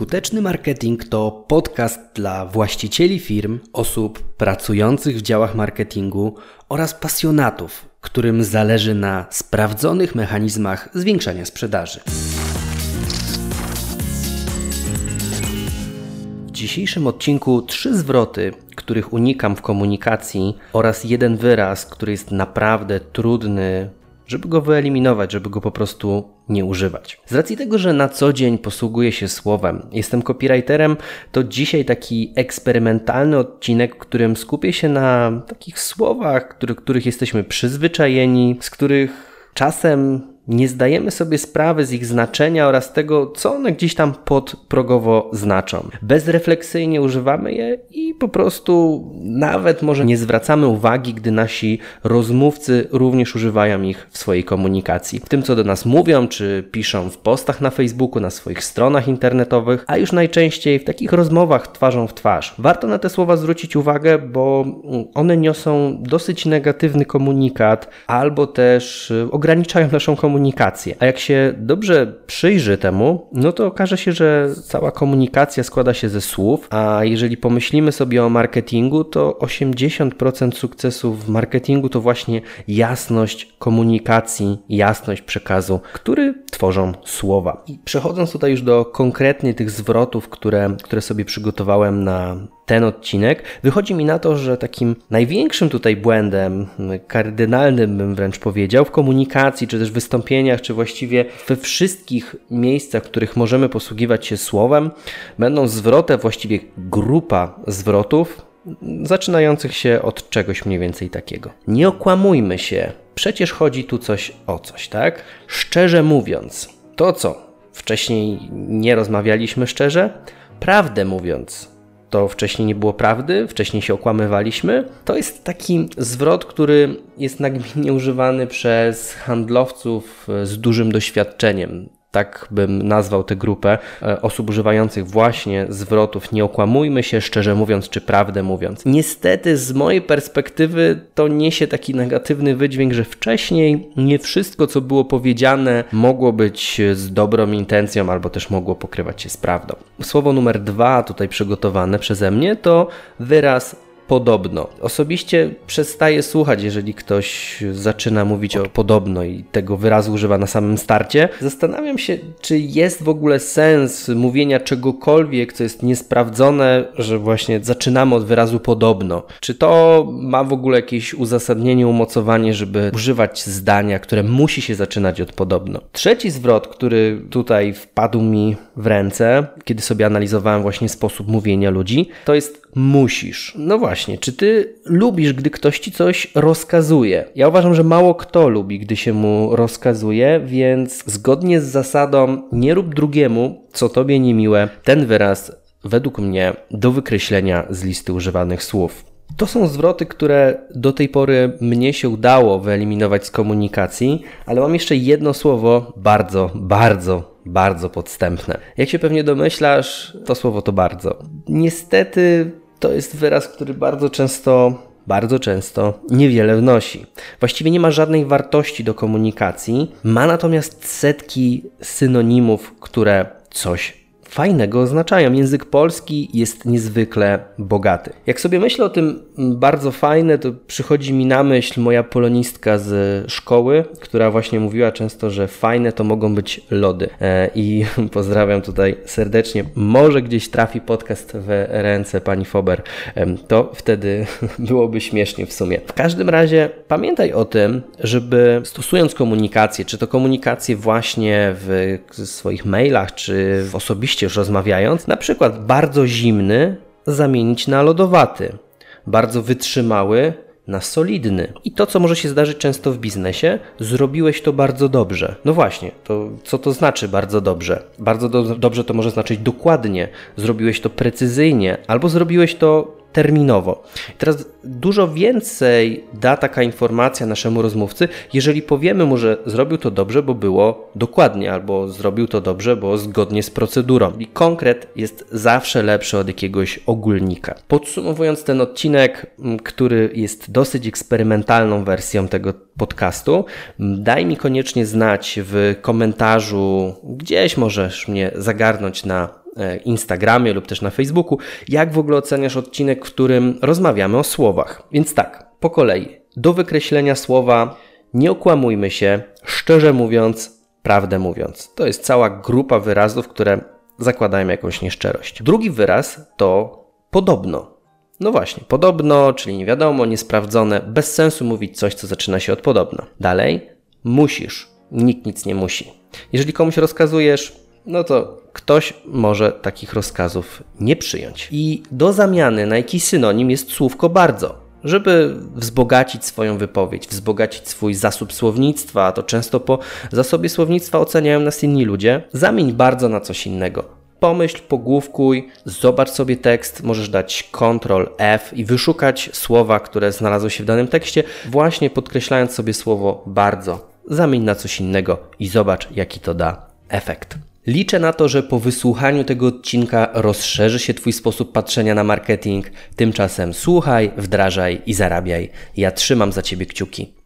Skuteczny marketing to podcast dla właścicieli firm, osób pracujących w działach marketingu oraz pasjonatów, którym zależy na sprawdzonych mechanizmach zwiększania sprzedaży. W dzisiejszym odcinku trzy zwroty, których unikam w komunikacji oraz jeden wyraz, który jest naprawdę trudny żeby go wyeliminować, żeby go po prostu nie używać. Z racji tego, że na co dzień posługuję się słowem, jestem copywriterem, to dzisiaj taki eksperymentalny odcinek, w którym skupię się na takich słowach, który, których jesteśmy przyzwyczajeni, z których czasem nie zdajemy sobie sprawy z ich znaczenia oraz tego, co one gdzieś tam podprogowo znaczą. Bezrefleksyjnie używamy je i po prostu nawet może nie zwracamy uwagi, gdy nasi rozmówcy również używają ich w swojej komunikacji. W tym, co do nas mówią, czy piszą w postach na Facebooku, na swoich stronach internetowych, a już najczęściej w takich rozmowach twarzą w twarz. Warto na te słowa zwrócić uwagę, bo one niosą dosyć negatywny komunikat albo też ograniczają naszą komunikację komunikację. A jak się dobrze przyjrzy temu, no to okaże się, że cała komunikacja składa się ze słów, a jeżeli pomyślimy sobie o marketingu, to 80% sukcesów w marketingu to właśnie jasność komunikacji, jasność przekazu, który tworzą słowa. I przechodząc tutaj już do konkretnie tych zwrotów, które, które sobie przygotowałem na ten odcinek, wychodzi mi na to, że takim największym tutaj błędem, kardynalnym bym wręcz powiedział, w komunikacji, czy też wystąpieniach, czy właściwie we wszystkich miejscach, w których możemy posługiwać się słowem, będą zwroty, właściwie grupa zwrotów, zaczynających się od czegoś mniej więcej takiego. Nie okłamujmy się, przecież chodzi tu coś o coś, tak? Szczerze mówiąc, to co wcześniej nie rozmawialiśmy szczerze, prawdę mówiąc, to wcześniej nie było prawdy, wcześniej się okłamywaliśmy. To jest taki zwrot, który jest nagminnie używany przez handlowców z dużym doświadczeniem tak bym nazwał tę grupę e, osób używających właśnie zwrotów nie okłamujmy się, szczerze mówiąc, czy prawdę mówiąc. Niestety z mojej perspektywy to niesie taki negatywny wydźwięk, że wcześniej nie wszystko, co było powiedziane, mogło być z dobrą intencją albo też mogło pokrywać się z prawdą. Słowo numer dwa tutaj przygotowane przeze mnie to wyraz podobno. Osobiście przestaję słuchać, jeżeli ktoś zaczyna mówić o podobno i tego wyrazu używa na samym starcie. Zastanawiam się, czy jest w ogóle sens mówienia czegokolwiek, co jest niesprawdzone, że właśnie zaczynamy od wyrazu podobno. Czy to ma w ogóle jakieś uzasadnienie, umocowanie, żeby używać zdania, które musi się zaczynać od podobno. Trzeci zwrot, który tutaj wpadł mi w ręce, kiedy sobie analizowałem właśnie sposób mówienia ludzi, to jest musisz. No właśnie, czy ty lubisz, gdy ktoś ci coś rozkazuje? Ja uważam, że mało kto lubi, gdy się mu rozkazuje, więc zgodnie z zasadą nie rób drugiemu, co tobie niemiłe, ten wyraz według mnie do wykreślenia z listy używanych słów. To są zwroty, które do tej pory mnie się udało wyeliminować z komunikacji, ale mam jeszcze jedno słowo bardzo, bardzo, bardzo podstępne. Jak się pewnie domyślasz, to słowo to bardzo. Niestety to jest wyraz, który bardzo często bardzo często niewiele wnosi. Właściwie nie ma żadnej wartości do komunikacji, ma natomiast setki synonimów, które coś fajnego oznaczają. Język polski jest niezwykle bogaty. Jak sobie myślę o tym bardzo fajne, to przychodzi mi na myśl moja polonistka z szkoły, która właśnie mówiła często, że fajne to mogą być lody. E, I pozdrawiam tutaj serdecznie. Może gdzieś trafi podcast w ręce pani Fober. To wtedy byłoby śmiesznie w sumie. W każdym razie pamiętaj o tym, żeby stosując komunikację, czy to komunikację właśnie w swoich mailach, czy osobiście już rozmawiając, na przykład bardzo zimny zamienić na lodowaty, bardzo wytrzymały na solidny. I to, co może się zdarzyć często w biznesie, zrobiłeś to bardzo dobrze. No właśnie, to co to znaczy bardzo dobrze? Bardzo do, dobrze to może znaczyć dokładnie, zrobiłeś to precyzyjnie, albo zrobiłeś to terminowo. I teraz dużo więcej da taka informacja naszemu rozmówcy, jeżeli powiemy mu, że zrobił to dobrze, bo było dokładnie, albo zrobił to dobrze, bo zgodnie z procedurą. I konkret jest zawsze lepszy od jakiegoś ogólnika. Podsumowując ten odcinek, który jest dosyć eksperymentalną wersją tego podcastu, daj mi koniecznie znać w komentarzu, gdzieś możesz mnie zagarnąć na Instagramie lub też na Facebooku, jak w ogóle oceniasz odcinek, w którym rozmawiamy o słowach. Więc tak, po kolei. Do wykreślenia słowa nie okłamujmy się, szczerze mówiąc, prawdę mówiąc. To jest cała grupa wyrazów, które zakładają jakąś nieszczerość. Drugi wyraz to podobno. No właśnie, podobno, czyli nie wiadomo, niesprawdzone, bez sensu mówić coś, co zaczyna się od podobno. Dalej, musisz. Nikt nic nie musi. Jeżeli komuś rozkazujesz, no to ktoś może takich rozkazów nie przyjąć. I do zamiany na jakiś synonim jest słówko bardzo. Żeby wzbogacić swoją wypowiedź, wzbogacić swój zasób słownictwa, a to często po zasobie słownictwa oceniają nas inni ludzie, zamień bardzo na coś innego. Pomyśl, pogłówkuj, zobacz sobie tekst, możesz dać Ctrl F i wyszukać słowa, które znalazły się w danym tekście, właśnie podkreślając sobie słowo bardzo. Zamień na coś innego i zobacz, jaki to da efekt. Liczę na to, że po wysłuchaniu tego odcinka rozszerzy się Twój sposób patrzenia na marketing. Tymczasem słuchaj, wdrażaj i zarabiaj. Ja trzymam za Ciebie kciuki.